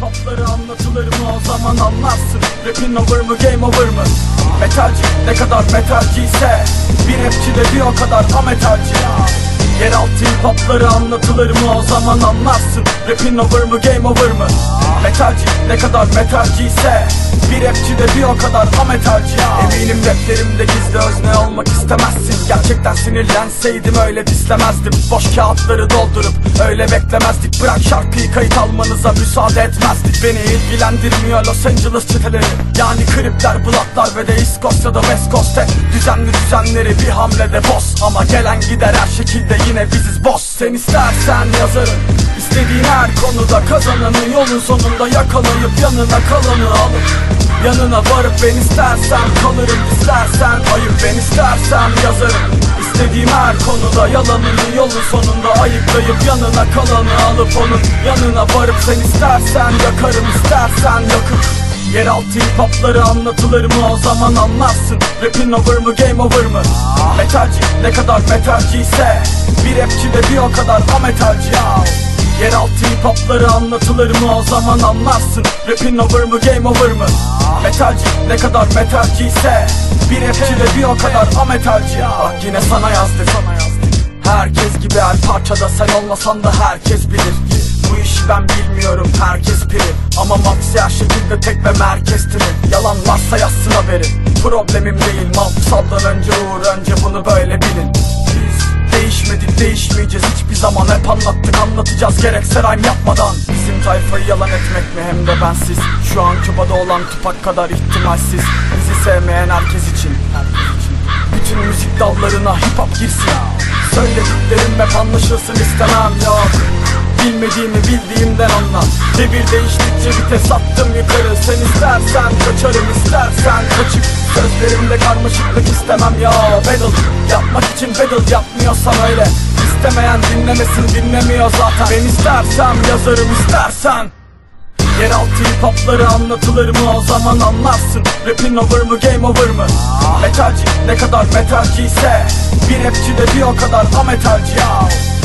hip-hopları anlatılır mı? O zaman anlarsın. Rapin over mı game over mı Metalci ne kadar metalciyse Bir rapçi de bir o kadar ametalci Yeraltı hip-hopları anlatılır mı? O zaman anlarsın. Rapin over mı game over mı? Metalci ne kadar metalciyse Bir rapçi de bir o kadar ametalci Eminim raplerimde gizli özne olmak istemezsin. Gerçekten sinirlenseydim öyle dislemezdim. Boş kağıtları doldurup öyle beklemezdik. Bırak şarkıyı kayıt almanıza müsaade etmezdik. Beni ilgilendirmiyor Los Angeles çeteleri. Yani kripler, blatlar ve de East Coast ya da West Coast'te Düzenli düzenleri bir hamlede boss Ama gelen gider her şekilde yine biziz boss Sen istersen yazarım. İstediğin her konuda kazananı yolun sonunda yakalayıp yanına kalanı alıp Yanına varıp ben istersen kalırım. İstersen ayıp ben istersem yazarım. İstediğim her konuda yalanını yolun sonunda ayıklayıp yanına kalanı alıp onun yanına varıp sen istersen yakarım. İstersen yakıp Yeraltı hip-hopları anlatılır mı? O zaman anlarsın. Rapin over mı game over mı? Metalci ne kadar metalciyse Bir rapçi de bir o kadar ametalci Yeraltı hip-hopları anlatılır mı? O zaman anlarsın. Rapin over mı game over mı? Metalci ne kadar metalciyse Bir rapçi de bir o kadar ametalci Bak yine sana yazdık Herkes gibi her parçada sen olmasan da herkes bilir Bu işi ben bilmiyorum herkes piri. Ama Maxi her şekilde tek ve merkezdir Yalan varsa yazsın haberi Problemim değil mantsaldan önce uğur önce bunu böyle bilin. Biz değişmedik değişmeyeceğiz. Hiçbir zaman Hep anlattık anlatacağız. Gerekse rhyme yapmadan. Bizim tayfayı yalan etmek mi? Hem de bensiz. Şu an Küba'da olan Tupak kadar ihtimalsiz. Bizi sevmeyen herkes için. Bütün müzik dallarına hip hop girsin. Söylediklerim hep anlaşılsın istemem. Yok Bilmediğimi bildiğimden anla. Devir değiştikçe vites attım yukarı. Sen istersen kaçarım istersen kaçıp. Sözlerimde karmaşıklık istemem ya. Battle yapmak için battle yapmıyorsam öyle. İstemeyen dinlemesin dinlemiyor zaten. Ben istersem yazarım istersen. Yeraltı hip-hopları anlatılır mı? O zaman anlarsın. Rapin over mı game over mı? Metalci ne kadar metalciyse. Bir rapçi de bir o kadar ametalci Game